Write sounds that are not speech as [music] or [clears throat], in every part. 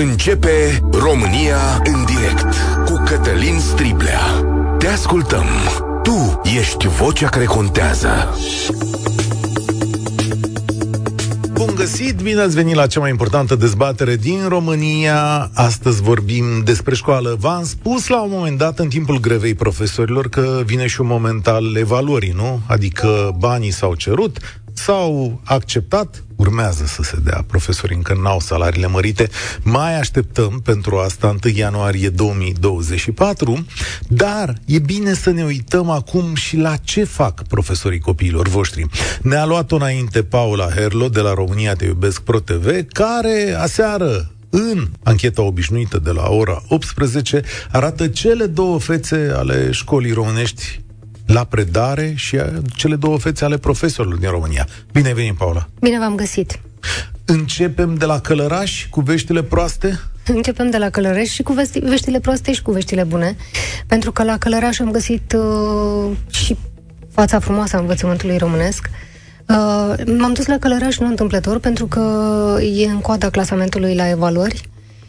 Începe România în direct cu Cătălin Striblea. Te ascultăm. Tu ești vocea care contează. Bun găsit, bine ați venit la cea mai importantă dezbatere din România. Astăzi vorbim despre școală. V-am spus la un moment dat, în timpul grevei profesorilor, că vine și un moment al evaluării, nu? Adică banii s-au cerut, s-au acceptat, urmează să se dea. Profesorii încă n-au salariile mărite. Mai așteptăm pentru asta 1 ianuarie 2024, dar e bine să ne uităm acum și la ce fac profesorii copiilor voștri. Ne-a luat-o înainte Paula Herlo de la România Te Iubesc Pro TV, care aseară în ancheta obișnuită de la ora 18 arată cele două fețe ale școlii românești la predare și cele două fețe ale profesorilor din România. Bine ai venit, Paula! Bine v-am găsit! Începem de la călărași cu veștile proaste? Începem de la călărași și cu vesti, veștile proaste și cu veștile bune. Pentru că la călărași am găsit uh, și fața frumoasă a învățământului românesc. Uh, m-am dus la călărași nu întâmplător pentru că e în coada clasamentului la evaluări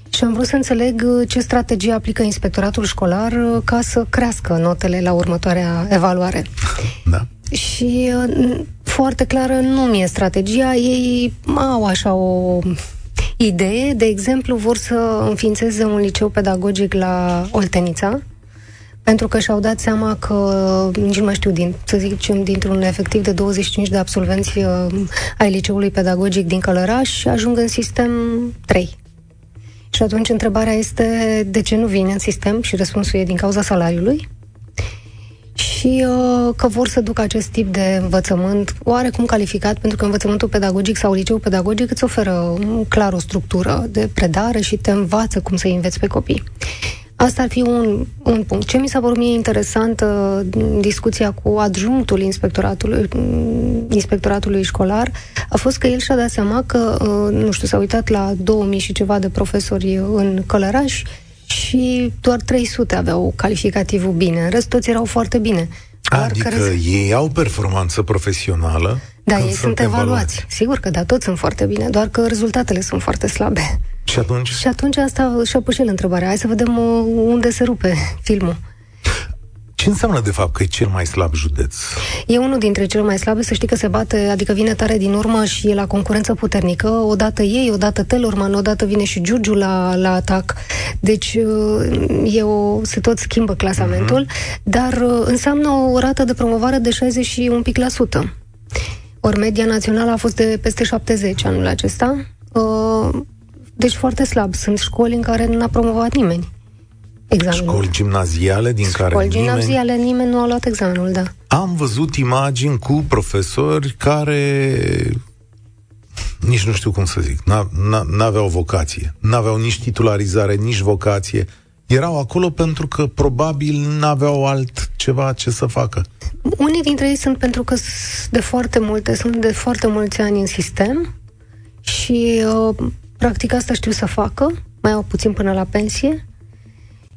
și am vrut să înțeleg uh, ce strategie aplică inspectoratul școlar uh, ca să crească notele la următoarea evaluare. Da. Și uh, foarte clară nu mi-e strategia. Ei au așa o idee. De exemplu, vor să înființeze un liceu pedagogic la Oltenița, pentru că și-au dat seama că, nici nu mai știu, din, să zicem, dintr-un efectiv de 25 de absolvenți ai liceului pedagogic din Călăraș, ajung în sistem 3. Și atunci întrebarea este de ce nu vine în sistem și răspunsul e din cauza salariului și uh, că vor să ducă acest tip de învățământ oarecum calificat, pentru că învățământul pedagogic sau liceul pedagogic îți oferă clar o structură de predare și te învață cum să înveți pe copii. Asta ar fi un, un punct. Ce mi s-a părut mie interesant discuția cu adjunctul inspectoratului, inspectoratului școlar a fost că el și-a dat seama că, uh, nu știu, s-a uitat la 2000 și ceva de profesori în Călăraș și doar 300 aveau calificativul bine. În rest, toți erau foarte bine. Adică care... ei au performanță profesională Da, ei sunt evaluați. evaluați. Sigur că da, toți sunt foarte bine, doar că rezultatele sunt foarte slabe. Și atunci? Și atunci asta și-a pus el întrebarea. Hai să vedem uh, unde se rupe filmul. Ce înseamnă, de fapt, că e cel mai slab județ? E unul dintre cele mai slabe, să știi că se bate, adică vine tare din urmă și e la concurență puternică. Odată ei, odată Telorman, odată vine și Giurgiu la, la atac. Deci uh, e o, se tot schimbă clasamentul, uh-huh. dar uh, înseamnă o rată de promovare de 60 și un pic la sută. Ori media națională a fost de peste 70 anul acesta. Deci foarte slab. Sunt școli în care nu a promovat nimeni examenul. Școli gimnaziale din Școli care gimnaziale, nimeni... nimeni nu a luat examenul, da. Am văzut imagini cu profesori care nici nu știu cum să zic, n-aveau vocație, n-aveau nici titularizare, nici vocație. Erau acolo pentru că probabil n-aveau alt ceva ce să facă. Unii dintre ei sunt pentru că de foarte multe, sunt de foarte mulți ani în sistem și uh, practic asta știu să facă, mai au puțin până la pensie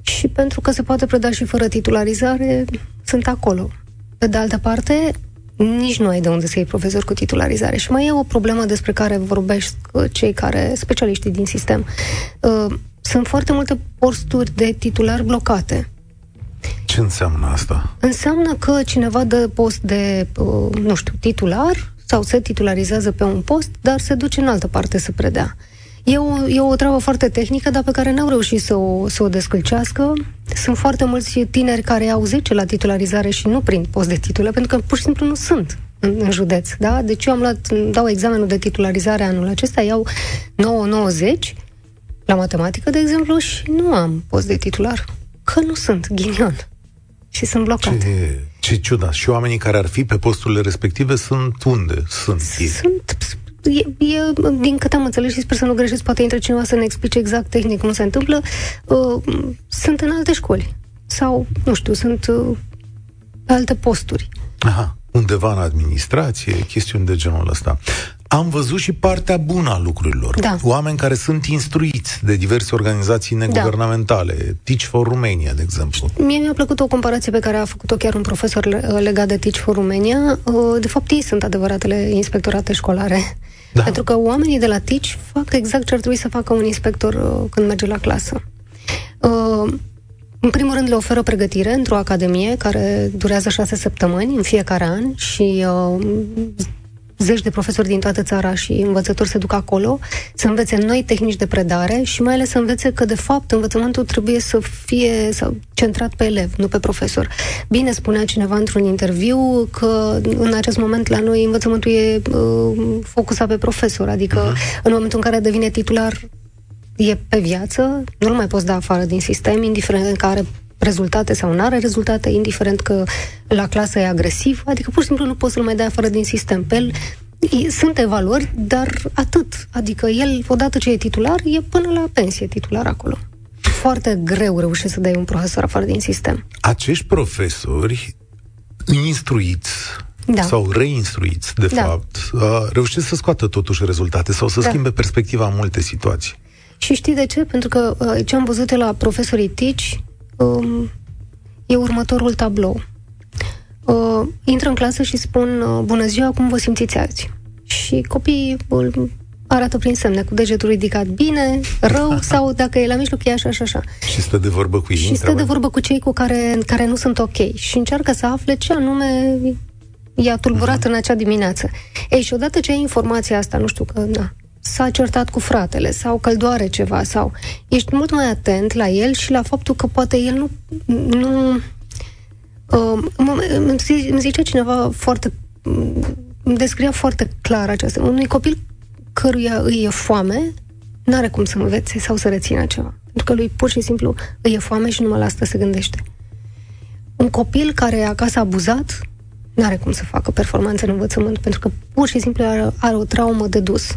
și pentru că se poate preda și fără titularizare, sunt acolo. Pe de altă parte, nici nu ai de unde să iei profesor cu titularizare. Și mai e o problemă despre care vorbești cei care, specialiștii din sistem. Uh, sunt foarte multe posturi de titular blocate. Ce înseamnă asta? Înseamnă că cineva dă post de, uh, nu știu, titular sau se titularizează pe un post, dar se duce în altă parte să predea. E o, e o treabă foarte tehnică, dar pe care n-au reușit să o, să o descălcească. Sunt foarte mulți tineri care au 10 la titularizare și nu prind post de titulă, pentru că pur și simplu nu sunt în, în județ. Da? Deci eu am luat, dau examenul de titularizare anul acesta, iau 9-90 la matematică, de exemplu, și nu am post de titular. Că nu sunt, ghinion. Și sunt blocat. Ce, ce ciudat. Și oamenii care ar fi pe posturile respective sunt unde? Sunt Sunt e, e, din câte am înțeles și sper să nu greșesc, poate intre cineva să ne explice exact tehnic cum se întâmplă, uh, sunt în alte școli. Sau, nu știu, sunt uh, pe alte posturi. Aha, undeva în administrație, chestiuni de genul ăsta. Am văzut și partea bună a lucrurilor. Da. Oameni care sunt instruiți de diverse organizații da. neguvernamentale, da. Teach for Romania, de exemplu. Mie mi-a plăcut o comparație pe care a făcut-o chiar un profesor legat de Teach for Romania. Uh, de fapt, ei sunt adevăratele inspectorate școlare Da. Pentru că oamenii de la TICI fac exact ce ar trebui să facă un inspector uh, când merge la clasă. Uh, în primul rând le oferă pregătire într-o academie care durează șase săptămâni în fiecare an și uh, zeci de profesori din toată țara și învățători se duc acolo să învețe noi tehnici de predare și mai ales să învețe că, de fapt, învățământul trebuie să fie să, centrat pe elev, nu pe profesor. Bine spunea cineva într-un interviu că în acest moment la noi învățământul e uh, focusat pe profesor, adică uh-huh. în momentul în care devine titular e pe viață, nu mai poți da afară din sistem, indiferent în care rezultate sau nu are rezultate, indiferent că la clasă e agresiv, adică pur și simplu nu poți să-l mai dai afară din sistem. Pe el sunt evaluări, dar atât. Adică el, odată ce e titular, e până la pensie titular acolo. Foarte greu reușești să dai un profesor afară din sistem. Acești profesori instruiți da. sau reinstruiți, de da. fapt, reușesc să scoată totuși rezultate sau să da. schimbe perspectiva în multe situații. Și știi de ce? Pentru că ce am văzut la profesorii tici um, e următorul tablou. Uh, intră în clasă și spun uh, bună ziua, cum vă simțiți azi? Și copiii îl arată prin semne, cu degetul ridicat bine, rău, [laughs] sau dacă e la mijloc, e așa și așa. Și stă de vorbă cu ei. Și stă de vorbă cu cei cu care, care nu sunt ok. Și încearcă să afle ce anume i-a tulburat uh-huh. în acea dimineață. Ei, și odată ce ai informația asta, nu știu că, na, s-a certat cu fratele sau că îl doare ceva sau ești mult mai atent la el și la faptul că poate el nu, nu uh, îmi zicea cineva foarte îmi descria foarte clar aceasta. Unui copil căruia îi e foame, n-are cum să învețe sau să rețină ceva. Pentru că lui pur și simplu îi e foame și numai la asta se gândește. Un copil care e acasă abuzat, n-are cum să facă performanță în învățământ, pentru că pur și simplu are, are o traumă de dus.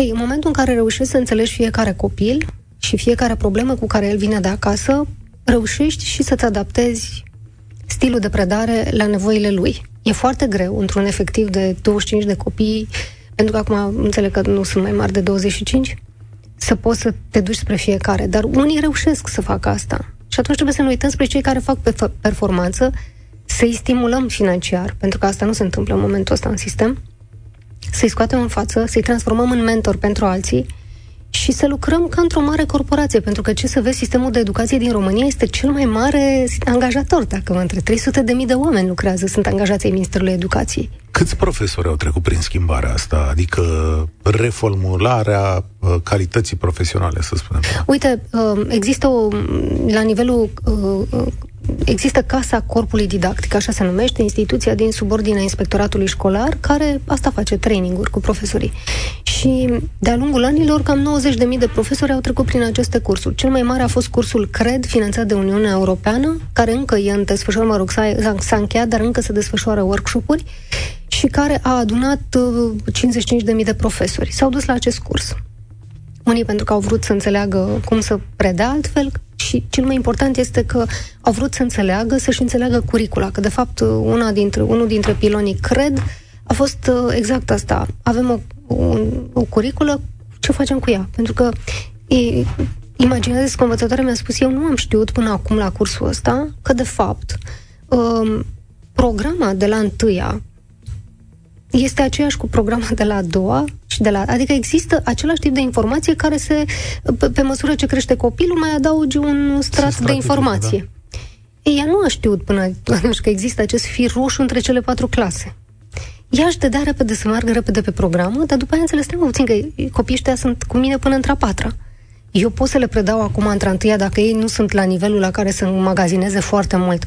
Ei, în momentul în care reușești să înțelegi fiecare copil și fiecare problemă cu care el vine de acasă, reușești și să-ți adaptezi stilul de predare la nevoile lui. E foarte greu într-un efectiv de 25 de copii, pentru că acum înțeleg că nu sunt mai mari de 25, să poți să te duci spre fiecare. Dar unii reușesc să facă asta. Și atunci trebuie să ne uităm spre cei care fac pe performanță, să-i stimulăm financiar, pentru că asta nu se întâmplă în momentul ăsta în sistem, să-i scoatem în față, să-i transformăm în mentor pentru alții și să lucrăm ca într-o mare corporație, pentru că ce să vezi, sistemul de educație din România este cel mai mare angajator, dacă între 300 de mii de oameni lucrează, sunt angajații Ministerului Educației. Câți profesori au trecut prin schimbarea asta, adică reformularea uh, calității profesionale, să spunem? Uite, uh, există o, la nivelul uh, există Casa Corpului Didactic, așa se numește, instituția din subordinea inspectoratului școlar, care asta face traininguri cu profesorii. Și de-a lungul anilor, cam 90.000 de profesori au trecut prin aceste cursuri. Cel mai mare a fost cursul CRED, finanțat de Uniunea Europeană, care încă e în desfășurare, mă rog, s-a, s-a încheiat, dar încă se desfășoară workshop-uri și care a adunat 55.000 uh, de profesori. S-au dus la acest curs. Unii pentru că au vrut să înțeleagă cum să predea altfel și cel mai important este că au vrut să înțeleagă, să-și înțeleagă curicula, că de fapt una dintre, unul dintre pilonii cred a fost uh, exact asta. Avem o, o, o curiculă, ce facem cu ea? Pentru că e, imaginez că învățătoarea mi-a spus, eu nu am știut până acum la cursul ăsta că de fapt um, programa de la întâia este aceeași cu programa de la a doua și de la... Adică există același tip de informație care se, pe, pe măsură ce crește copilul, mai adaugi un strat de informație. Da. Ei, ea nu a știut până atunci că există acest fir roșu între cele patru clase. Ea își dădea repede să meargă repede pe programă, dar după aia înțeles, puțin că copiii ăștia sunt cu mine până într-a patra. Eu pot să le predau acum într-a întâia dacă ei nu sunt la nivelul la care să magazineze foarte mult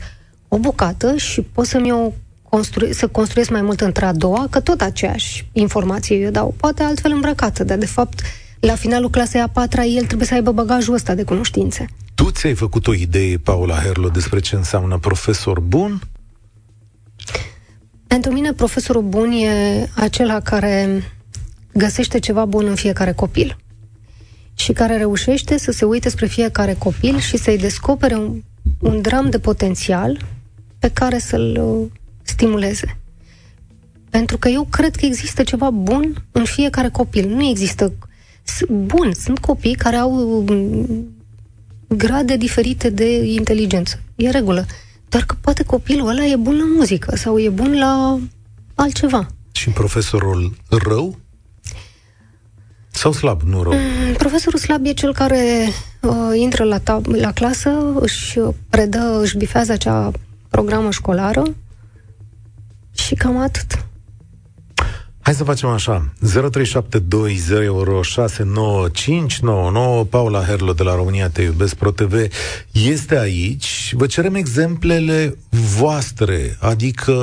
o bucată și pot să-mi o construi, să construiesc mai mult într-a doua, că tot aceeași informație eu dau, poate altfel îmbrăcată, dar de fapt la finalul clasei a patra el trebuie să aibă bagajul ăsta de cunoștințe. Tu ți-ai făcut o idee, Paula Herlo, despre ce înseamnă profesor bun? Pentru mine profesorul bun e acela care găsește ceva bun în fiecare copil și care reușește să se uite spre fiecare copil și să-i descopere un, un dram de potențial pe care să-l stimuleze. Pentru că eu cred că există ceva bun în fiecare copil. Nu există... Bun, sunt copii care au mm, grade diferite de inteligență. E regulă. Dar că poate copilul ăla e bun la muzică sau e bun la altceva. Și profesorul rău? Sau slab, nu rău? Mm, profesorul slab e cel care uh, intră la, tab- la clasă, își predă, își bifează acea programă școlară și cam atât. Hai să facem așa. 0372069599 Paula Herlo de la România Te Iubesc Pro TV este aici. Vă cerem exemplele voastre, adică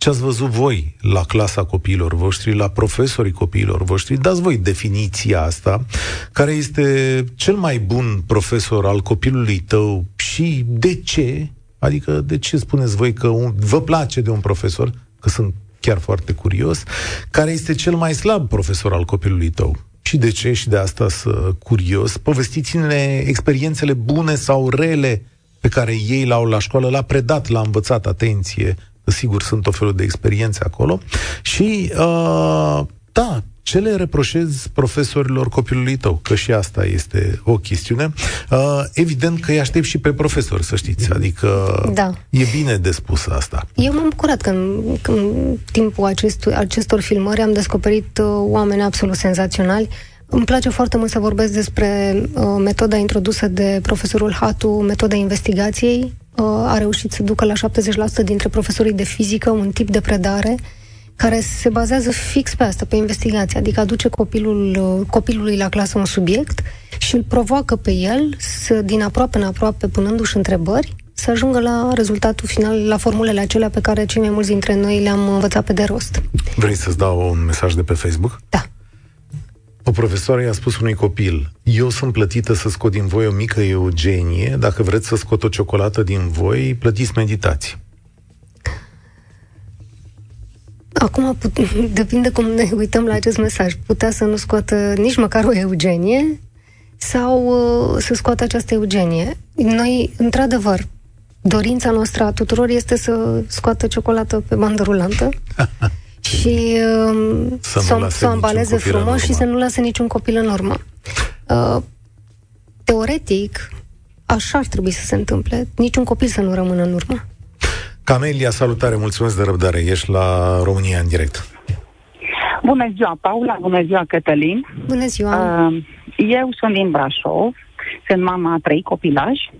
ce ați văzut voi la clasa copiilor voștri, la profesorii copiilor voștri. Dați voi definiția asta, care este cel mai bun profesor al copilului tău și de ce? Adică de ce spuneți voi că un, vă place de un profesor? Că sunt chiar foarte curios. Care este cel mai slab profesor al copilului tău? Și de ce? Și de asta să curios. Povestiți-ne experiențele bune sau rele pe care ei l-au la școală, l-a predat, l-a învățat, atenție, sigur sunt o felul de experiențe acolo. Și, uh, da, ce le reproșezi profesorilor copilului tău? Că și asta este o chestiune. Uh, evident că îi aștept și pe profesori, să știți. Adică da. e bine de spus asta. Eu m-am bucurat că în, că în timpul acestor, acestor filmări am descoperit uh, oameni absolut senzaționali. Îmi place foarte mult să vorbesc despre uh, metoda introdusă de profesorul Hatu, metoda investigației. Uh, a reușit să ducă la 70% dintre profesorii de fizică un tip de predare uh, care se bazează fix pe asta, pe investigație, adică aduce copilul, copilului la clasă un subiect și îl provoacă pe el să, din aproape în aproape, punându-și întrebări, să ajungă la rezultatul final, la formulele acelea pe care cei mai mulți dintre noi le-am învățat pe de rost. Vrei să-ți dau un mesaj de pe Facebook? Da. O profesoară i-a spus unui copil, eu sunt plătită să scot din voi o mică eugenie, dacă vreți să scot o ciocolată din voi, plătiți meditații. Acum put- [laughs] depinde cum ne uităm la acest mesaj. Putea să nu scoată nici măcar o eugenie sau uh, să scoată această eugenie. Noi, într-adevăr, dorința noastră a tuturor este să scoată ciocolată pe bandă rulantă [laughs] și uh, să, să, să o ambaleze frumos și să nu lase niciun copil în urmă. Uh, teoretic, așa ar trebui să se întâmple. Niciun copil să nu rămână în urmă. Camelia, salutare, mulțumesc de răbdare. Ești la România în direct. Bună ziua, Paula, bună ziua, Cătălin. Bună ziua. Uh, eu sunt din Brașov, sunt mama a trei copilași.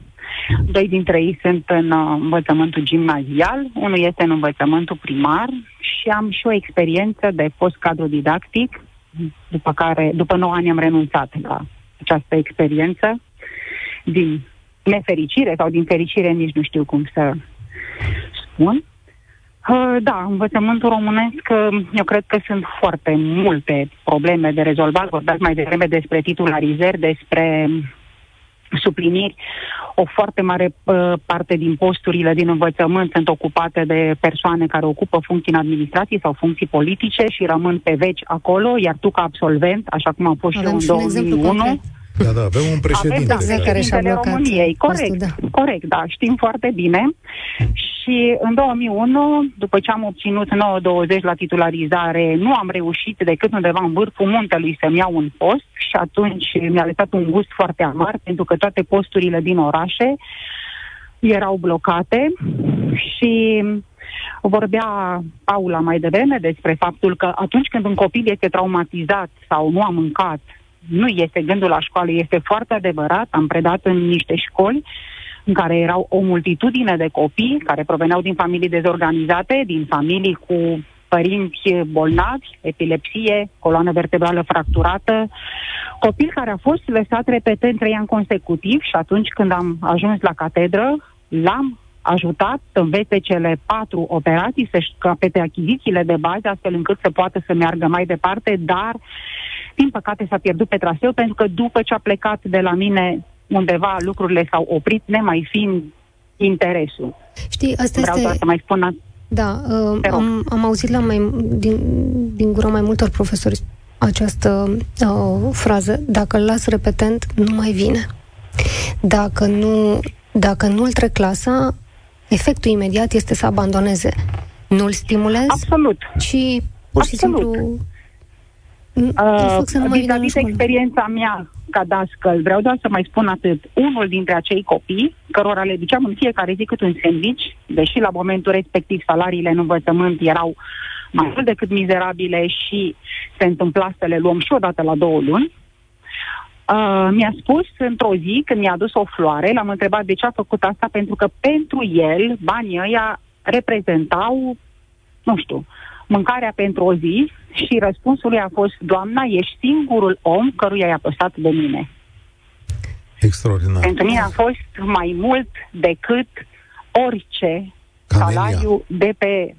Doi dintre ei sunt în uh, învățământul gimnazial, unul este în învățământul primar și am și o experiență de fost cadru didactic, după care, după 9 ani am renunțat la această experiență din nefericire sau din fericire, nici nu știu cum să spun. Uh, da, învățământul românesc, uh, eu cred că sunt foarte multe probleme de rezolvat. Vorbeați mai devreme despre titularizări, despre supliniri. O foarte mare uh, parte din posturile din învățământ sunt ocupate de persoane care ocupă funcții în administrație sau funcții politice și rămân pe veci acolo, iar tu ca absolvent, așa cum am fost și eu în 2001, da, da, avem un președinte. Avem, da, care și-a blocat României. Corect, da. corect, da, știm foarte bine. Și în 2001, după ce am obținut 9-20 la titularizare, nu am reușit decât undeva în vârful muntelui să-mi iau un post și atunci mi-a lăsat un gust foarte amar, pentru că toate posturile din orașe erau blocate și vorbea Paula mai devreme despre faptul că atunci când un copil este traumatizat sau nu a mâncat nu este gândul la școală, este foarte adevărat. Am predat în niște școli în care erau o multitudine de copii care proveneau din familii dezorganizate, din familii cu părinți bolnavi, epilepsie, coloană vertebrală fracturată, copil care a fost lăsat repetent trei ani consecutiv și atunci când am ajuns la catedră, l-am ajutat să învețe cele patru operații, să-și capete achizițiile de bază, astfel încât să poată să meargă mai departe, dar din păcate s-a pierdut pe traseu pentru că după ce a plecat de la mine undeva lucrurile s-au oprit, nemai fiind interesul. Știi, asta Vreau este... să mai spun... Da, uh, am, am auzit la mai, din, din gura mai multor profesori această uh, frază. Dacă îl las repetent, nu mai vine. Dacă nu, dacă nu-l trec clasa, efectul imediat este să abandoneze. Nu-l stimulez, Absolut. Și pur și Absolut. simplu Uh, vis-a-vis de experiența mea ca dascăl, vreau doar să mai spun atât. Unul dintre acei copii, cărora le duceam în fiecare zi cât un sandwich, deși la momentul respectiv salariile în învățământ erau mai mult decât mizerabile și se întâmpla să le luăm și odată la două luni. Uh, mi-a spus într-o zi, când mi-a adus o floare, l-am întrebat de ce a făcut asta, pentru că pentru el banii ăia reprezentau, nu știu, mâncarea pentru o zi și răspunsul lui a fost, Doamna, ești singurul om căruia i-a păsat de mine. Extraordinar. Pentru mine a fost mai mult decât orice Camelia. salariu de pe...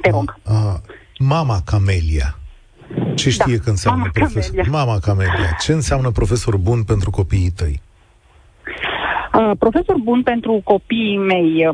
Te rog. A, a, mama Camelia. Ce da, știe da, că înseamnă mama profesor? Camelia. Mama Camelia. Ce înseamnă profesor bun pentru copiii tăi? Uh, profesor bun pentru copiii mei.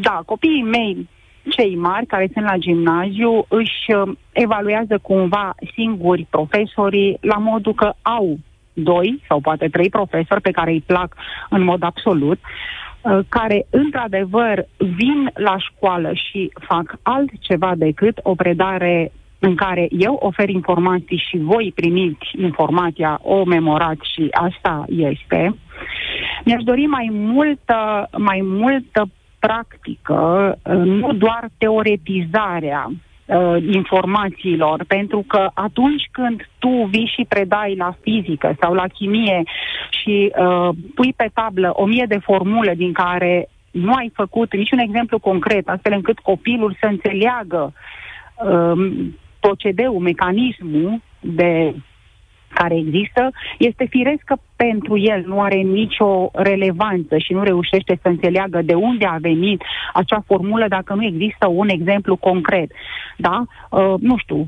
Da, copiii mei cei mari care sunt la gimnaziu își uh, evaluează cumva singuri profesorii la modul că au doi sau poate trei profesori pe care îi plac în mod absolut, uh, care într-adevăr vin la școală și fac altceva decât o predare în care eu ofer informații și voi primiți informația, o memorați și asta este. Mi-aș dori mai multă, mai multă practică, uh, nu doar teoretizarea uh, informațiilor, pentru că atunci când tu vii și predai la fizică sau la chimie și uh, pui pe tablă o mie de formule din care nu ai făcut niciun exemplu concret, astfel încât copilul să înțeleagă uh, procedeul, mecanismul de care există, este firesc că pentru el nu are nicio relevanță și nu reușește să înțeleagă de unde a venit acea formulă dacă nu există un exemplu concret. Da? Uh, nu știu,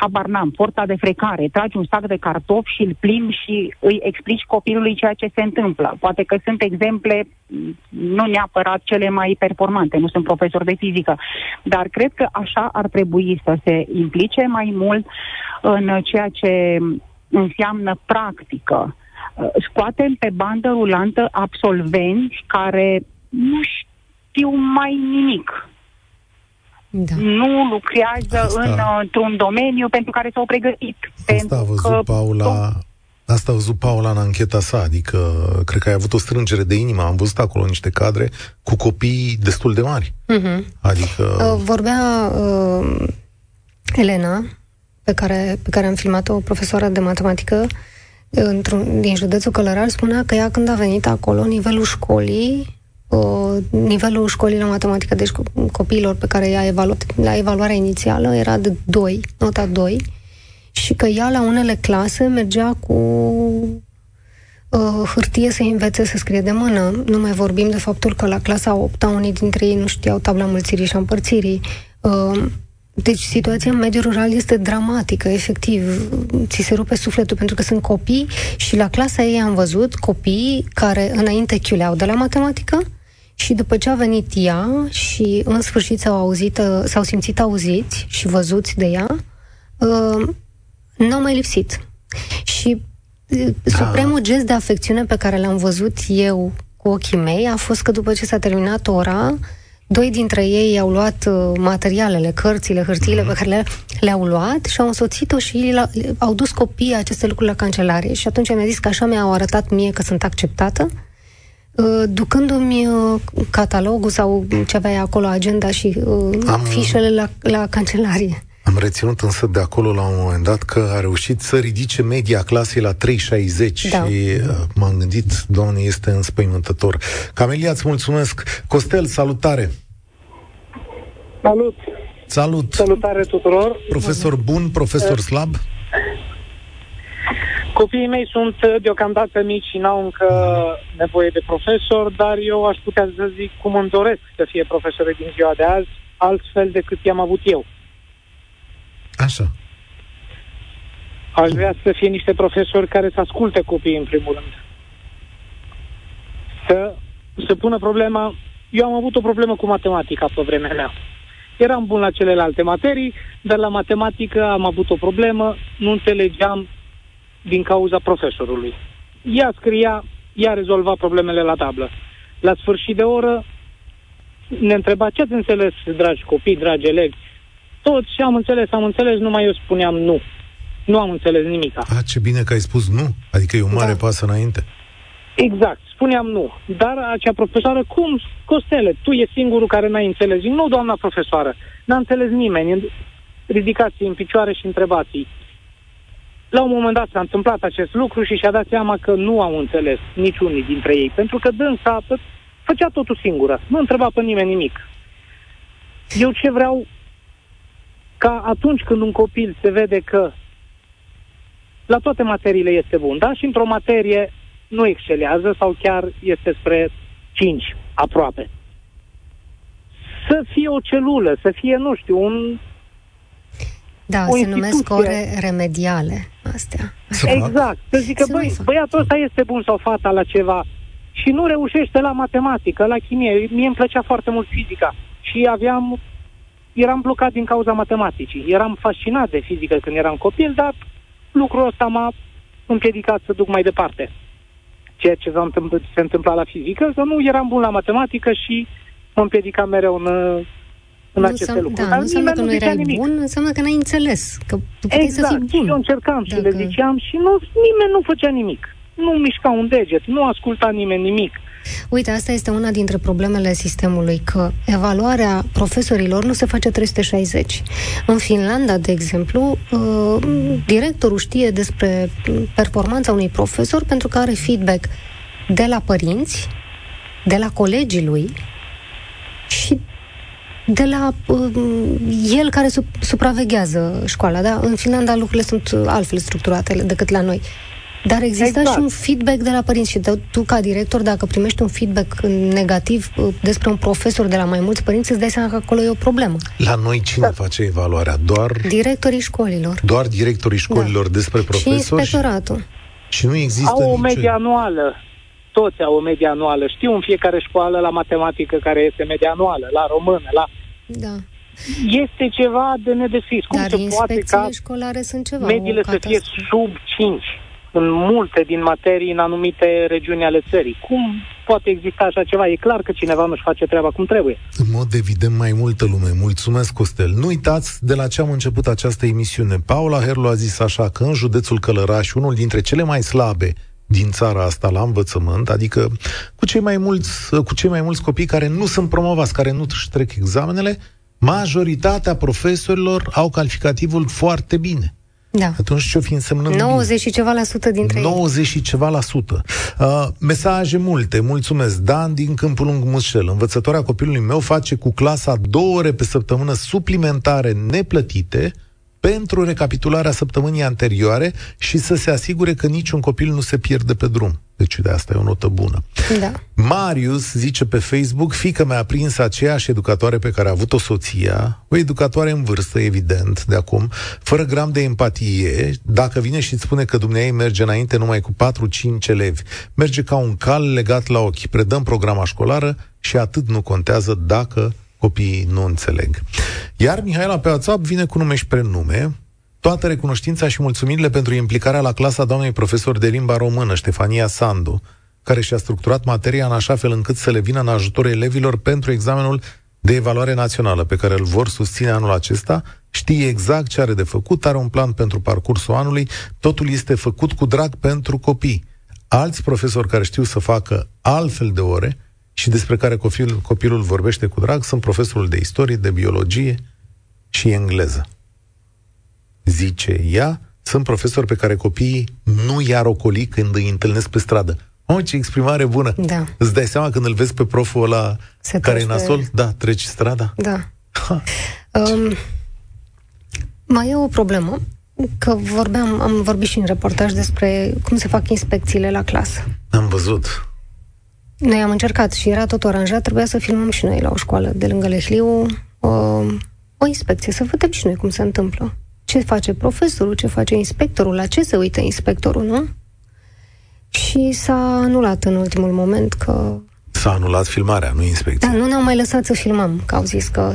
habar n-am, porta de frecare, tragi un sac de cartofi și îl plimbi și îi explici copilului ceea ce se întâmplă. Poate că sunt exemple nu neapărat cele mai performante, nu sunt profesor de fizică, dar cred că așa ar trebui să se implice mai mult în ceea ce înseamnă practică. Uh, scoatem pe bandă rulantă absolvenți care nu știu mai nimic. Da. Nu lucrează Asta... în, uh, într-un domeniu pentru care s-au pregătit. Asta a văzut că Paula... Asta a văzut Paula în ancheta sa, adică cred că ai avut o strângere de inimă. Am văzut acolo niște cadre cu copii destul de mari. Uh-huh. Adică... Uh, vorbea uh, Elena, pe care, pe care am filmat-o, o profesoară de matematică într-un, din județul Călărar, spunea că ea când a venit acolo, nivelul școlii, uh, nivelul școlii la matematică, deci copiilor pe care i-a evaluat la evaluarea inițială, era de 2, nota 2, și că ea la unele clase mergea cu uh, hârtie să învețe să scrie de mână. Nu mai vorbim de faptul că la clasa 8 unii dintre ei nu știau tabla mulțirii și a împărțirii. Uh, deci situația în mediul rural este dramatică, efectiv. Ți se rupe sufletul pentru că sunt copii și la clasa ei am văzut copii care înainte chiuleau de la matematică și după ce a venit ea și în sfârșit s-au, auzit, s-au simțit auziți și văzuți de ea, uh, n-au mai lipsit. Și uh, supremul gest de afecțiune pe care l-am văzut eu cu ochii mei a fost că după ce s-a terminat ora, Doi dintre ei au luat uh, materialele, cărțile, hârtiile pe care le, le-au luat și au însoțit-o și la, au dus copiii aceste lucruri la cancelarie. Și atunci mi-a zis că așa mi-au arătat mie că sunt acceptată, uh, ducându-mi uh, catalogul sau ce avea acolo, agenda și Am... fișele la, la cancelarie. Am reținut însă de acolo la un moment dat că a reușit să ridice media clasei la 3,60 da. și uh, m-am gândit, doamne, este înspăimântător. Camelia, îți mulțumesc. Costel, salutare! Salut! Salut! Salutare tuturor! Profesor bun, profesor eh. slab? Copiii mei sunt uh, deocamdată mici și n-au încă nevoie de profesor, dar eu aș putea să zic cum îmi doresc să fie profesori din ziua de azi, altfel decât i-am avut eu. Așa. Aș vrea să fie niște profesori care să asculte copiii, în primul rând. Să, să pună problema... Eu am avut o problemă cu matematica pe vremea mea. Eram bun la celelalte materii, dar la matematică am avut o problemă, nu înțelegeam din cauza profesorului. Ea scria, ea rezolva problemele la tablă. La sfârșit de oră ne întreba ce ați înțeles, dragi copii, dragi elevi, tot ce am înțeles, am înțeles, numai eu spuneam nu. Nu am înțeles nimic. A, ce bine că ai spus nu. Adică e un mare da. pas înainte. Exact, spuneam nu. Dar acea profesoară, cum, Costele, tu e singurul care n-ai înțeles. Nu, doamna profesoară, N-a înțeles nimeni. Ridicați în picioare și întrebați La un moment dat s-a întâmplat acest lucru și și-a dat seama că nu au înțeles niciunii dintre ei, pentru că dânsa făcea totul singură, nu întreba pe nimeni nimic. Eu ce vreau ca atunci când un copil se vede că la toate materiile este bun, da? Și într-o materie nu excelează sau chiar este spre 5 aproape. Să fie o celulă, să fie, nu știu, un da, o se numesc ore remediale astea. Exact. Să zică, băi, băiatul ăsta este bun sau fata la ceva și nu reușește la matematică, la chimie. Mie îmi plăcea foarte mult fizica și aveam eram blocat din cauza matematicii. Eram fascinat de fizică când eram copil, dar lucrul ăsta m-a împiedicat să duc mai departe. Ceea ce se întâmpla la fizică, că nu eram bun la matematică și mă împiedica mereu în, în nu aceste lucruri. Da, Dar nu înseamnă că nu erai nimic. bun, înseamnă că n-ai înțeles, că tu exact. să fii bun. și eu încercam Dacă... și le ziceam și nu, nimeni nu făcea nimic. Nu mișca un deget, nu asculta nimeni nimic. Uite, asta este una dintre problemele sistemului, că evaluarea profesorilor nu se face 360. În Finlanda, de exemplu, uh, directorul știe despre performanța unui profesor pentru că are feedback de la părinți, de la colegii lui și de la uh, el care su- supraveghează școala. Da? În Finlanda lucrurile sunt altfel structurate decât la noi. Dar există exact. și un feedback de la părinți și tu, ca director, dacă primești un feedback negativ uh, despre un profesor de la mai mulți părinți, îți dai seama că acolo e o problemă. La noi cine da. face evaluarea? Doar... Directorii școlilor. Doar directorii școlilor da. despre profesori? Și inspectoratul. Și nu există Au o medie anuală. Toți au o medie anuală. Știu în fiecare școală la matematică care este media anuală, la română, la... Da. Este ceva de nedescris. Cum Dar se poate ca școlare sunt ceva, mediile să fie sub 5? în multe din materii în anumite regiuni ale țării. Cum poate exista așa ceva? E clar că cineva nu-și face treaba cum trebuie. În mod evident, mai multă lume. Mulțumesc, Costel. Nu uitați de la ce am început această emisiune. Paula Herlu a zis așa că în județul Călăraș, unul dintre cele mai slabe din țara asta la învățământ, adică cu cei mai mulți, cu cei mai mulți copii care nu sunt promovați, care nu își trec examenele, majoritatea profesorilor au calificativul foarte bine. Da. Atunci ce-o fi însemnând 90 și ceva la sută dintre 90 ei. și ceva la sută. Uh, mesaje multe, mulțumesc. Dan din Câmpul Lung Mușel. Învățătoarea copilului meu face cu clasa două ore pe săptămână suplimentare neplătite pentru recapitularea săptămânii anterioare și să se asigure că niciun copil nu se pierde pe drum. Deci de asta e o notă bună. Da. Marius zice pe Facebook, fică mi-a prins aceeași educatoare pe care a avut-o soția, o educatoare în vârstă, evident, de acum, fără gram de empatie, dacă vine și îți spune că dumneai merge înainte numai cu 4-5 elevi, merge ca un cal legat la ochi, predăm programa școlară și atât nu contează dacă copiii nu înțeleg. Iar Mihaela pe WhatsApp vine cu nume și prenume, toată recunoștința și mulțumirile pentru implicarea la clasa doamnei profesor de limba română, Ștefania Sandu, care și-a structurat materia în așa fel încât să le vină în ajutor elevilor pentru examenul de evaluare națională pe care îl vor susține anul acesta, știe exact ce are de făcut, are un plan pentru parcursul anului, totul este făcut cu drag pentru copii. Alți profesori care știu să facă altfel de ore și despre care copil, copilul vorbește cu drag sunt profesorul de istorie, de biologie și engleză zice ea, sunt profesori pe care copiii nu i-ar ocoli când îi întâlnesc pe stradă. O, ce exprimare bună! Da. Îți dai seama când îl vezi pe proful ăla Se care e nasol? Da, treci strada? Da. Um, mai e o problemă, că vorbeam, am vorbit și în reportaj despre cum se fac inspecțiile la clasă. Am văzut. Noi am încercat și era tot aranjat, trebuia să filmăm și noi la o școală de lângă Lehliu o, o inspecție, să vedem și noi cum se întâmplă ce face profesorul, ce face inspectorul, la ce se uită inspectorul, nu? Și s-a anulat în ultimul moment că... S-a anulat filmarea, nu inspecția. Da, nu ne-au mai lăsat să filmăm, că au zis că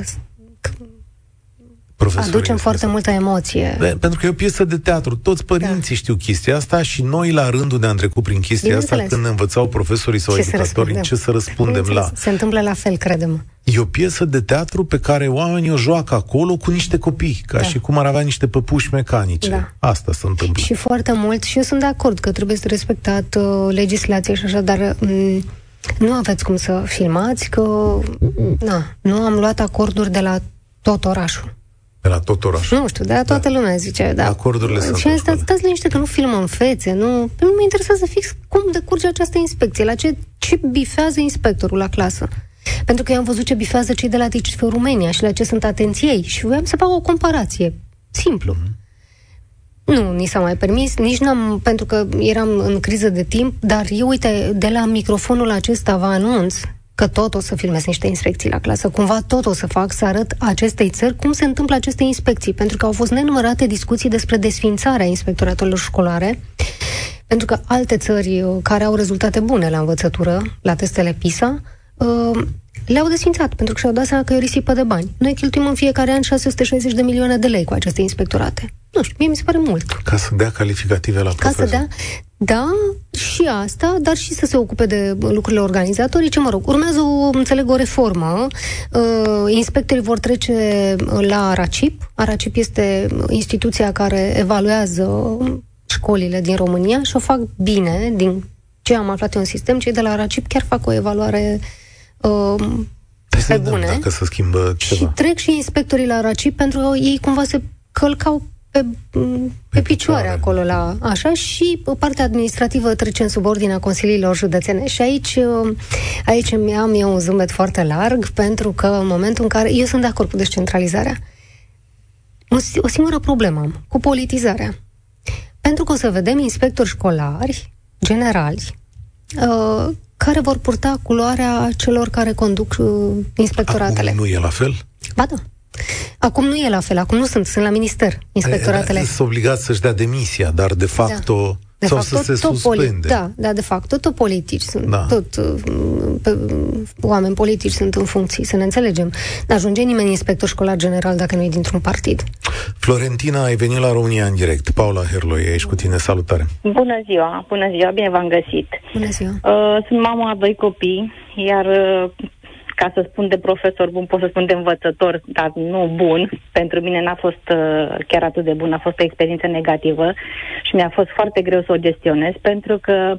Aducem foarte multă emoție. De, pentru că e o piesă de teatru. Toți părinții da. știu chestia asta și noi la rândul ne-am trecut prin chestia asta când ne învățau profesorii sau ce educatorii ce să răspundem la. Se întâmplă la fel, credem. E o piesă de teatru pe care oamenii o joacă acolo cu niște copii, ca da. și cum ar avea niște păpuși mecanice. Da. Asta se întâmplă. Și foarte mult, și eu sunt de acord că trebuie să respectat uh, legislația și așa, dar m- nu aveți cum să filmați, că na, nu am luat acorduri de la tot orașul. De la tot orașul? Nu știu, de la toată da. lumea zice. Da. Acordurile sunt Și asta, stați liniște că nu filmăm fețe, nu... Nu mă interesează fix cum decurge această inspecție, la ce, ce bifează inspectorul la clasă. Pentru că eu am văzut ce bifează cei de la DICF România și la ce sunt atenției și voiam să fac o comparație. Simplu. Mm-hmm. Nu, ni s-a mai permis, nici n-am, pentru că eram în criză de timp, dar eu, uite, de la microfonul acesta vă anunț că tot o să filmez niște inspecții la clasă, cumva tot o să fac să arăt acestei țări cum se întâmplă aceste inspecții, pentru că au fost nenumărate discuții despre desfințarea inspectoratelor școlare, pentru că alte țări uh, care au rezultate bune la învățătură, la testele PISA, uh, le-au desfințat, pentru că și-au dat seama că e o risipă de bani. Noi cheltuim în fiecare an 660 de milioane de lei cu aceste inspectorate. Nu știu, mie mi se pare mult. Ca să dea calificative la Ca profesor. să dea, da, și asta, dar și să se ocupe de lucrurile organizatorice. Mă rog, urmează, o, înțeleg, o reformă. Uh, inspectorii vor trece la RACIP. RACIP este instituția care evaluează școlile din România și o fac bine, din ce am aflat eu în sistem. Cei de la RACIP chiar fac o evaluare uh, pe bune. Dacă se schimbă ceva. Și trec și inspectorii la RACIP pentru că ei cumva se călcau pe, pe, pe picioare acolo la așa și partea administrativă trece în subordinea consiliilor județene și aici aici am eu un zâmbet foarte larg pentru că în momentul în care eu sunt de acord cu descentralizarea o, o singură problemă am cu politizarea pentru că o să vedem inspectori școlari generali uh, care vor purta culoarea celor care conduc uh, inspectoratele. Acum nu e la fel? Ba da. Acum nu e la fel, acum nu sunt, sunt la minister, inspectoratele. Sunt obligați să-și dea demisia, dar de fapt da. O... De sau fapt, să tot, se tot suspende. Poli- da, da, de fapt, tot, tot politici sunt, da. tot uh, pe, oameni politici sunt în funcții, să ne înțelegem. Nu ajunge nimeni inspector școlar general dacă nu e dintr-un partid. Florentina, ai venit la România în direct. Paula Herloi, aici cu tine, salutare. Bună ziua, bună ziua, bine v-am găsit. Bună ziua. Uh, sunt mama a doi copii, iar uh, ca să spun de profesor bun, pot să spun de învățător, dar nu bun. Pentru mine n-a fost uh, chiar atât de bun, a fost o experiență negativă și mi-a fost foarte greu să o gestionez, pentru că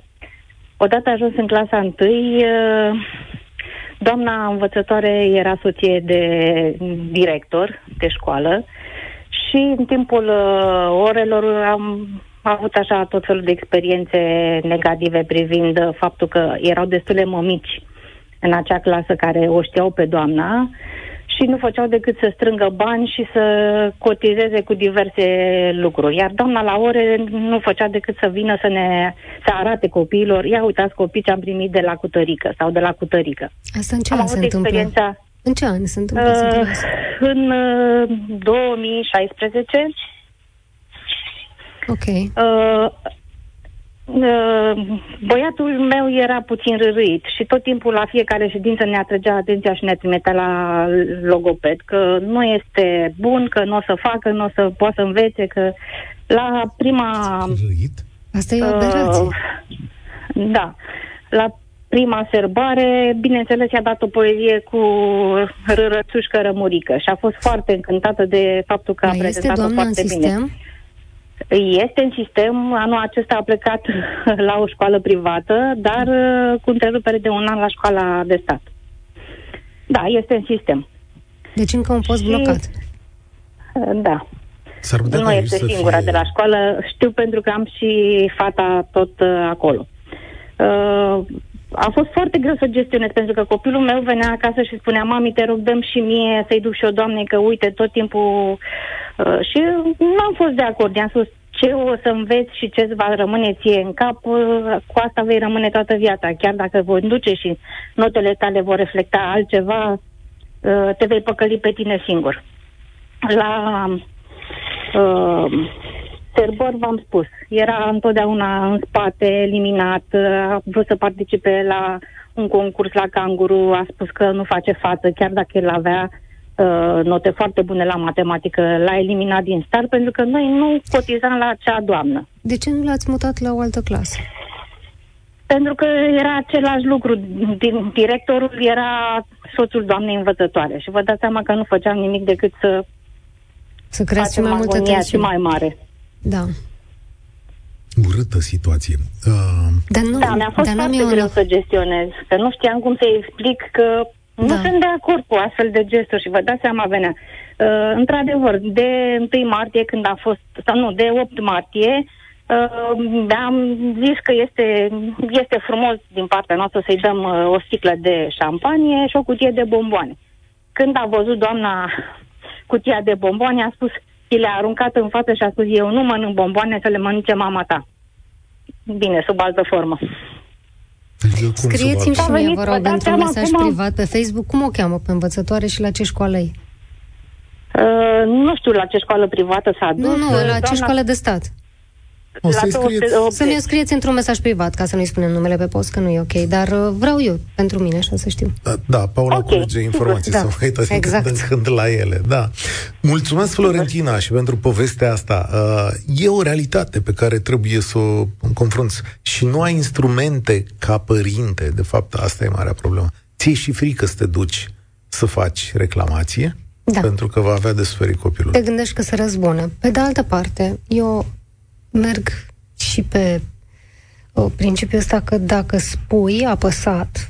odată ajuns în clasa întâi, uh, doamna învățătoare era soție de director de școală și în timpul uh, orelor am avut așa tot felul de experiențe negative privind faptul că erau destule mămici în acea clasă care o știau pe doamna și nu făceau decât să strângă bani și să cotizeze cu diverse lucruri. Iar doamna la ore nu făcea decât să vină să ne să arate copiilor, ia uitați copii ce am primit de la cutărică sau de la cutărică. Asta în ce am an se întâmplă? Experiența, în ce an se întâmplă? Uh, în uh, 2016. Ok. Uh, băiatul meu era puțin rârit și tot timpul la fiecare ședință ne atrăgea atenția și ne trimitea la logoped că nu este bun, că nu o să facă, nu o să poată să învețe, că la prima... Râit? Asta e o aberație. Uh, da. La prima serbare, bineînțeles, i-a dat o poezie cu rărățușcă rămurică și a fost foarte încântată de faptul că Mai a prezentat-o foarte în bine. Sistem? Este în sistem. Anul acesta a plecat [laughs] la o școală privată, dar uh, cu întrerupere de un an la școala de stat. Da, este în sistem. Deci încă un post și... blocat. Uh, da. S-ar putea nu este singura fie... de la școală. Știu pentru că am și fata tot uh, acolo. Uh, a fost foarte greu să gestionez, pentru că copilul meu venea acasă și spunea, mami, te rog, dăm și mie să-i duc și o doamne, că uite, tot timpul... Uh, și nu am fost de acord. I-am spus, ce o să înveți și ce va rămâne ție în cap, uh, cu asta vei rămâne toată viața. Chiar dacă voi duce și notele tale vor reflecta altceva, uh, te vei păcăli pe tine singur. La uh, Terbor, v-am spus, era întotdeauna în spate, eliminat, a vrut să participe la un concurs la canguru, a spus că nu face față, chiar dacă el avea uh, note foarte bune la matematică, l-a eliminat din start, pentru că noi nu cotizam la acea doamnă. De ce nu l-ați mutat la o altă clasă? Pentru că era același lucru. Directorul era soțul doamnei învățătoare și vă dați seama că nu făceam nimic decât să să creați mai multă tensiune. și mai mare. Da. Urâtă situație. Uh... Dar nu, da, mi-a fost dar foarte greu să gestionez, că nu știam cum să-i explic că da. nu sunt de acord cu astfel de gesturi și vă dați seama, venea Uh, într-adevăr, de 1 martie, când a fost, sau nu, de 8 martie, uh, am zis că este, este frumos din partea noastră să-i dăm uh, o sticlă de șampanie și o cutie de bomboane. Când a văzut doamna cutia de bomboane, a spus, ți le-a aruncat în față și a spus, eu nu mănânc bomboane, să le mănânce mama ta. Bine, sub altă formă. Scrieți-mi și mie, vă rog, într-un mesaj acum... privat pe Facebook, cum o cheamă pe învățătoare și la ce școală e? Uh, nu știu la ce școală privată s-a dus. Nu, nu, la ce școală de stat. O să-i scrieți... Să mi-o scrieți într-un mesaj privat, ca să nu-i spunem numele pe post, că nu e ok, dar uh, vreau eu, pentru mine, așa să știu. Da, da Paula okay. culege informații, da. să vă uitați exact. când, când la ele. Da. Mulțumesc, Florentina, și pentru povestea asta. Uh, e o realitate pe care trebuie să o confrunți și nu ai instrumente ca părinte. De fapt, asta e marea problemă. Ție și frică să te duci să faci reclamație, da. pentru că va avea de suferit copilul. Te gândești că se răzbună. Pe de altă parte, eu merg și pe o, uh, principiul ăsta că dacă spui apăsat,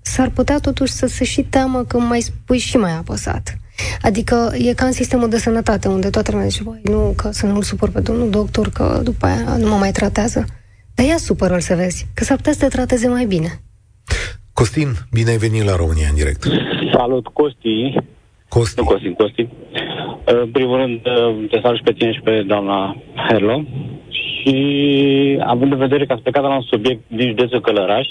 s-ar putea totuși să se și teamă că mai spui și mai apăsat. Adică e ca în sistemul de sănătate, unde toată lumea zice, băi, nu, că să nu-l supăr pe domnul doctor, că după aia nu mă mai tratează. Dar ia supără să vezi, că s-ar putea să te trateze mai bine. Costin, bine ai venit la România în direct. Salut, Costi. Costi. Nu Costin, Costi. În primul rând, te salut și pe tine și pe doamna Herlo. Și având în vedere că ați plecat la un subiect din județul Călăraș,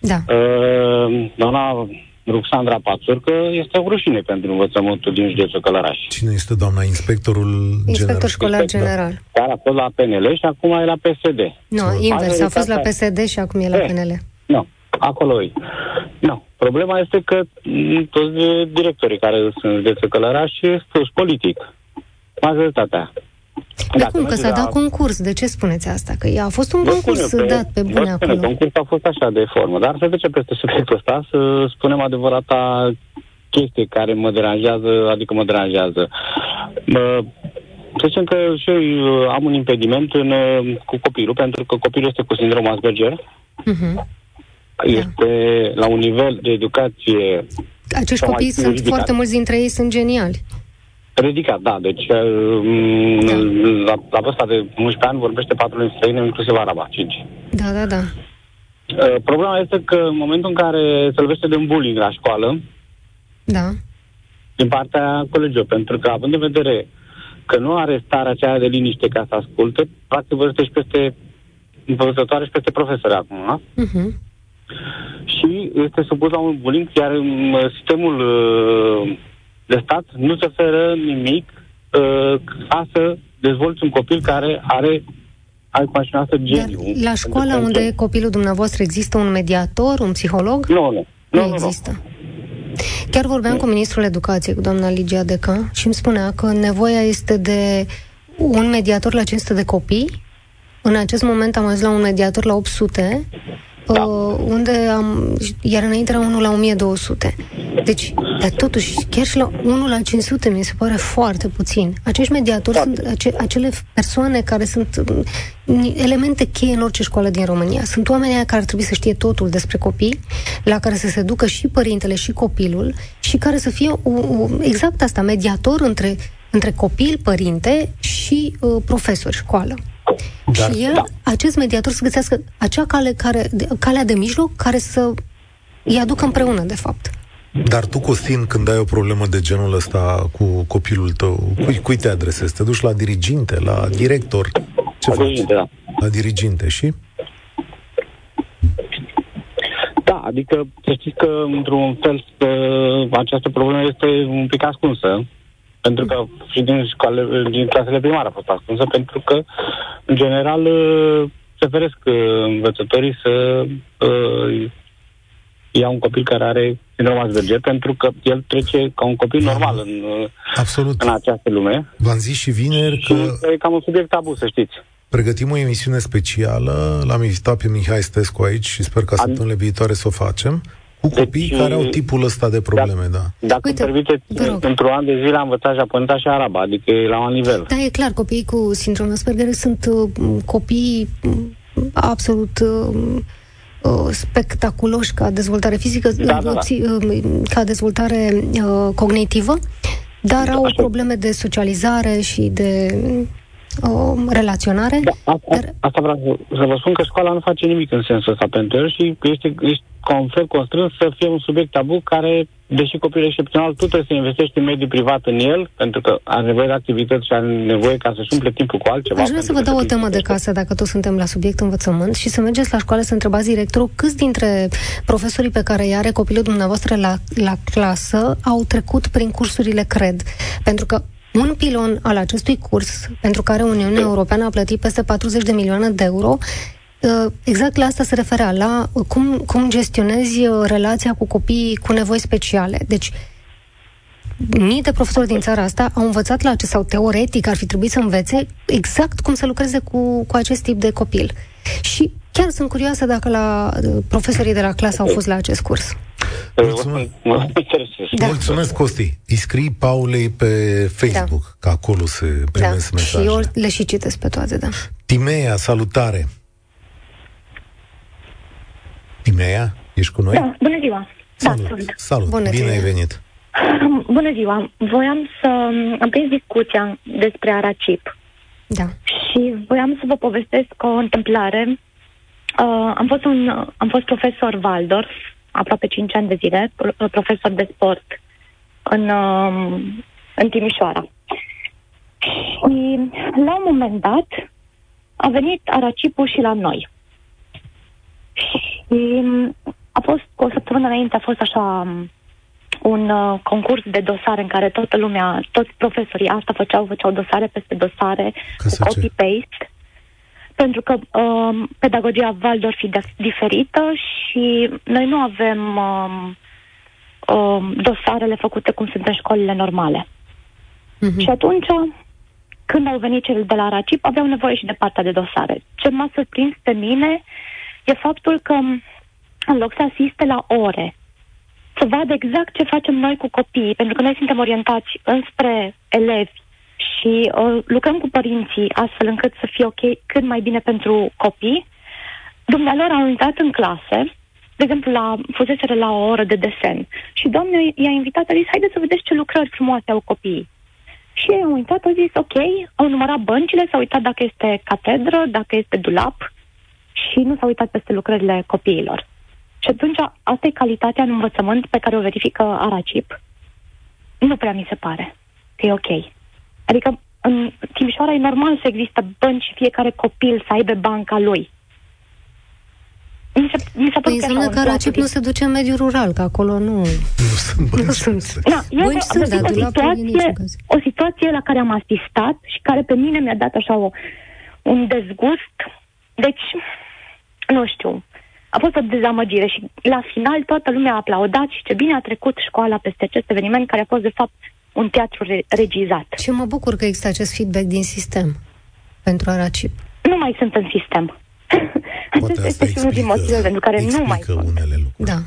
da. Uh, doamna Ruxandra Pațurcă este o rușine pentru învățământul din județul Călăraș. Cine este doamna inspectorul Inspector general? școlar general. Da. Care a fost la PNL și acum e la PSD. Nu, no, invers, a fost la PSD și acum e la e, PNL. Nu, acolo e. Nu. Problema este că toți directorii care sunt în județul Călăraș sunt politic. Majoritatea. Dar cum, că s-a dat concurs, de ce spuneți asta? Că a fost un concurs spune, dat pe bune acolo. Concursul a fost așa de formă, dar să trece peste subiectul ăsta, să spunem adevărata chestie care mă deranjează, adică mă deranjează. Mă, să zicem că și eu am un impediment în, cu copilul, pentru că copilul este cu sindrom Asperger. Uh-huh. Este da. la un nivel de educație... Acești copii sunt, ridicat. foarte mulți dintre ei sunt geniali. Ridicat, da. Deci uh, da. La, la vârsta de 11 ani vorbește patru limbi străine, inclusiv araba, 5. Da, da, da. Uh, problema este că în momentul în care se lovește de un bullying la școală, da. din partea colegilor, pentru că având în vedere că nu are starea aceea de liniște ca să asculte, practic vorbește și peste învățătoare și peste profesori acum, da? Uh-huh. Și este supus la un bullying, iar în sistemul uh, de stat nu se oferă nimic uh, ca să dezvolți un copil care are ai cu geniu. Dar la școala unde e copilul dumneavoastră există un mediator, un psiholog? Nu, nu. Nu, nu există. Nu. Chiar vorbeam cu ministrul educației, cu doamna Ligia Deca, și îmi spunea că nevoia este de un mediator la 500 de copii. În acest moment am ajuns la un mediator la 800 da. uh, unde am, iar înainte era unul la 1200. Deci, dar totuși, chiar și la 1 la 500 mi se pare foarte puțin. Acești mediatori da. sunt ace- acele persoane care sunt mm, elemente cheie în orice școală din România. Sunt oameni care ar trebui să știe totul despre copii, la care să se ducă și părintele și copilul și care să fie o, o, exact asta, mediator între, între copil, părinte și uh, profesor, școală. Dar, și el, da. acest mediator să găsească acea cale care, de, calea de mijloc care să îi aducă împreună, de fapt. Dar tu, Costin, când ai o problemă de genul ăsta cu copilul tău, cui, cui te adresezi? Te duci la diriginte, la director? Ce la faci? Diriginte, da. La diriginte și? Da, adică să știți că, într-un fel, această problemă este un pic ascunsă. Pentru că și din, școale, din clasele primare a fost ascunsă, pentru că, în general, se feresc uh, învățătorii să uh, ia un copil care are sindrom Asperger, pentru că el trece ca un copil normal în, uh, Absolut. în această lume. V-am zis și vineri că... E cam un subiect tabu, să știți. Pregătim o emisiune specială, l-am invitat pe Mihai Stescu aici și sper că săptămânile viitoare să o facem. Cu deci, copii deci, care au tipul ăsta de probleme, da. da. Dacă Uite, permiteți, într-un an de zile am învățat japoneza și araba, adică e la un nivel. Da, e clar, copiii cu sindrom Asperger sunt uh, copii uh, absolut uh, uh, spectaculoși ca dezvoltare fizică, da, da, da. Uh, ca dezvoltare uh, cognitivă, dar au Așa. probleme de socializare și de o relaționare. Da, asta, dar... asta vreau să vă spun că școala nu face nimic în sensul ăsta pentru el și este, este fel constrâns să fie un subiect tabu care, deși copilul excepțional, tu trebuie să investești în mediul privat în el, pentru că are nevoie de activități și are nevoie ca să-și umple timpul cu altceva. Aș vrea să vă dau o temă de casă, dacă toți suntem la subiect învățământ, și să mergeți la școală să întrebați directorul câți dintre profesorii pe care îi are copilul dumneavoastră la, la clasă au trecut prin cursurile CRED. Pentru că un pilon al acestui curs, pentru care Uniunea Europeană a plătit peste 40 de milioane de euro, uh, exact la asta se referea, la cum, cum gestionezi uh, relația cu copiii cu nevoi speciale. Deci, mii de profesori din țara asta au învățat la acest, sau teoretic ar fi trebuit să învețe exact cum să lucreze cu, cu acest tip de copil. Și chiar sunt curioasă dacă la uh, profesorii de la clasă au fost la acest curs. Mulțumesc, da. Mulțumesc Costi. Îi scrii Paulei pe Facebook, da. că acolo se primesc da. mesaje. Și eu le și citesc pe toate, da. Timea, salutare! Timea, ești cu noi? Da, bună ziua! Da, Salut! Da, sunt. Salut! Bună Bine ziua. ai venit! [clears throat] Bună ziua! Voiam să am prins discuția despre Aracip. Da. Și voiam să vă povestesc o întâmplare. Uh, am, fost un, am fost profesor Waldorf aproape 5 ani de zile, profesor de sport în, um, în Timișoara. Și la un moment dat a venit Aracipul și la noi. Și a fost, o săptămână înainte, a fost așa um, un uh, concurs de dosare în care toată lumea, toți profesorii asta făceau, făceau dosare peste dosare, cu copy-paste pentru că um, pedagogia Waldorf e diferită și noi nu avem um, um, dosarele făcute cum sunt în școlile normale. Uh-huh. Și atunci, când au venit cei de la RACIP, aveau nevoie și de partea de dosare. Ce m-a surprins pe mine e faptul că, în loc să asiste la ore, să vadă exact ce facem noi cu copiii, pentru că noi suntem orientați înspre elevi și uh, lucrăm cu părinții astfel încât să fie ok cât mai bine pentru copii. Dumnealor au intrat în clase, de exemplu, la, fuseseră la o oră de desen și doamna i-a invitat, a zis, haideți să vedeți ce lucrări frumoase au copiii. Și ei au uitat, au zis, ok, au numărat băncile, s-au uitat dacă este catedră, dacă este dulap și nu s-au uitat peste lucrările copiilor. Și atunci, asta e calitatea în învățământ pe care o verifică Aracip. Nu prea mi se pare că e ok. Adică în Timișoara e normal să există bănci și fiecare copil să aibă banca lui. Mi se, mi se păi înseamnă că Aracip nu se duce în mediul rural, că acolo nu... Nu sunt bănci. Nu sunt. Da, bănci sunt, dar o situație, o situație la care am asistat și care pe mine mi-a dat așa o, un dezgust. Deci, nu știu, a fost o dezamăgire și la final toată lumea a aplaudat și ce bine a trecut școala peste acest eveniment care a fost de fapt un teatru re- regizat. Și mă bucur că există acest feedback din sistem pentru Aracip. Nu mai sunt în sistem. Poate [laughs] asta este unul din motivele pentru care nu mai sunt. unele lucruri. Da.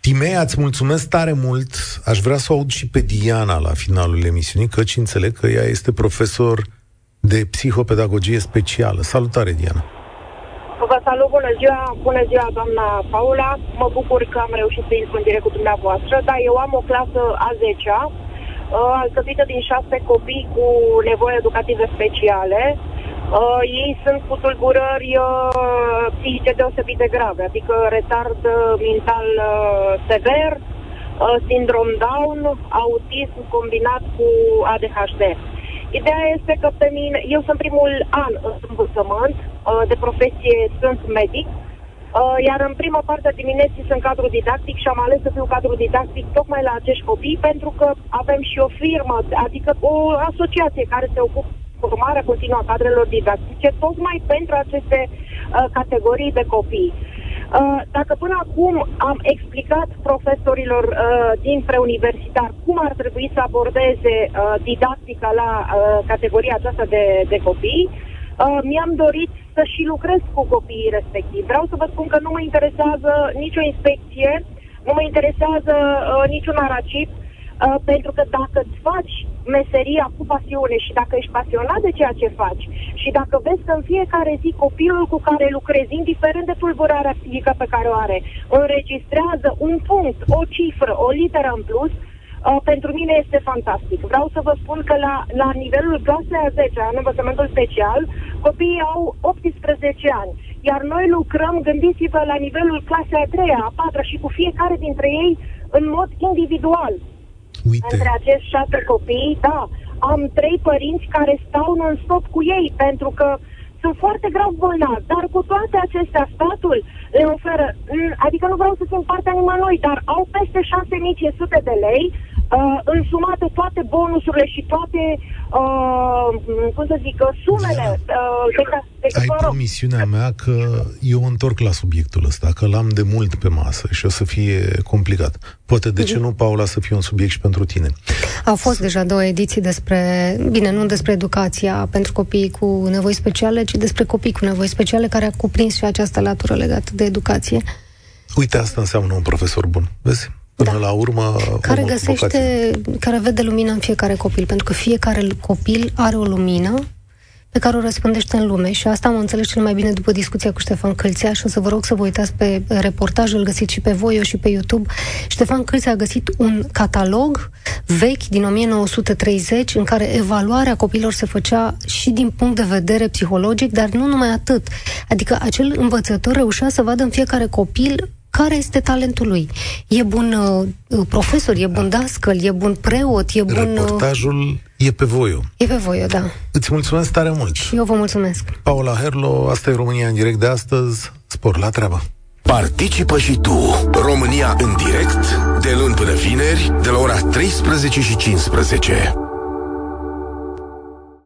Timea, îți mulțumesc tare mult. Aș vrea să o aud și pe Diana la finalul emisiunii, căci înțeleg că ea este profesor de psihopedagogie specială. Salutare, Diana! Vă salut, bună ziua, bună ziua, doamna Paula. Mă bucur că am reușit să intru în direct cu dumneavoastră. Da, eu am o clasă a 10-a, uh, alcătuită din șase copii cu nevoi educative speciale. Uh, ei sunt cu tulburări uh, psihice deosebit de grave, adică retard mental uh, sever, uh, sindrom Down, autism combinat cu ADHD. Ideea este că pe mine, eu sunt primul an în învățământ, uh, de profesie sunt medic, uh, iar în prima parte a dimineții sunt cadru didactic și am ales să fiu cadru didactic tocmai la acești copii pentru că avem și o firmă, adică o asociație care se ocupă formarea continuă a cadrelor didactice, tocmai pentru aceste uh, categorii de copii. Uh, dacă până acum am explicat profesorilor uh, din preuniversitar cum ar trebui să abordeze uh, didactica la uh, categoria aceasta de, de copii, uh, mi-am dorit să și lucrez cu copiii respectivi. Vreau să vă spun că nu mă interesează nicio inspecție, nu mă interesează uh, niciun aracip, Uh, pentru că dacă îți faci meseria cu pasiune și dacă ești pasionat de ceea ce faci și dacă vezi că în fiecare zi copilul cu care lucrezi, indiferent de tulburarea psihică pe care o are, înregistrează un punct, o cifră, o literă în plus, uh, pentru mine este fantastic. Vreau să vă spun că la, la nivelul clasei a 10 în învățământul special, copiii au 18 ani. Iar noi lucrăm, gândiți-vă, la nivelul clasei a 3 a 4 și cu fiecare dintre ei în mod individual. Uite. Între acești șase copii, da, am trei părinți care stau non-stop cu ei, pentru că sunt foarte grav bolnavi, dar cu toate acestea statul le oferă, adică nu vreau să simt partea nimănui, dar au peste 6500 de lei uh, însumate toate bonusurile și toate, uh, cum să zic, sumele. Uh, de, de, Ai promisiunea mea că eu întorc la subiectul ăsta, că l-am de mult pe masă și o să fie complicat. Poate de ce mhm. nu, Paula, să fie un subiect și pentru tine? Au fost S- deja două ediții despre, bine, nu despre educația pentru copii cu nevoi speciale, ci despre copii cu nevoi speciale, care a cuprins și această latură legată de educație. Uite, asta înseamnă un profesor bun. Vezi? Până da. la urmă, care găsește, care vede lumina în fiecare copil, pentru că fiecare copil are o lumină pe care o răspândește în lume și asta am înțeles cel mai bine după discuția cu Ștefan Câlțea și o să vă rog să vă uitați pe reportajul găsit și pe voi și pe YouTube. Ștefan Câlțea a găsit un catalog vechi din 1930 în care evaluarea copilor se făcea și din punct de vedere psihologic, dar nu numai atât. Adică acel învățător reușea să vadă în fiecare copil care este talentul lui. E bun uh, uh profesor, e bun dascăl, e bun preot, e bun... Uh, Reportajul e pe voiu. E pe voiu, da. Îți mulțumesc tare mult. Și eu vă mulțumesc. Paula Herlo, asta e România în direct de astăzi. Spor la treabă. Participă și tu. România în direct, de luni până vineri, de la ora 13 și 15.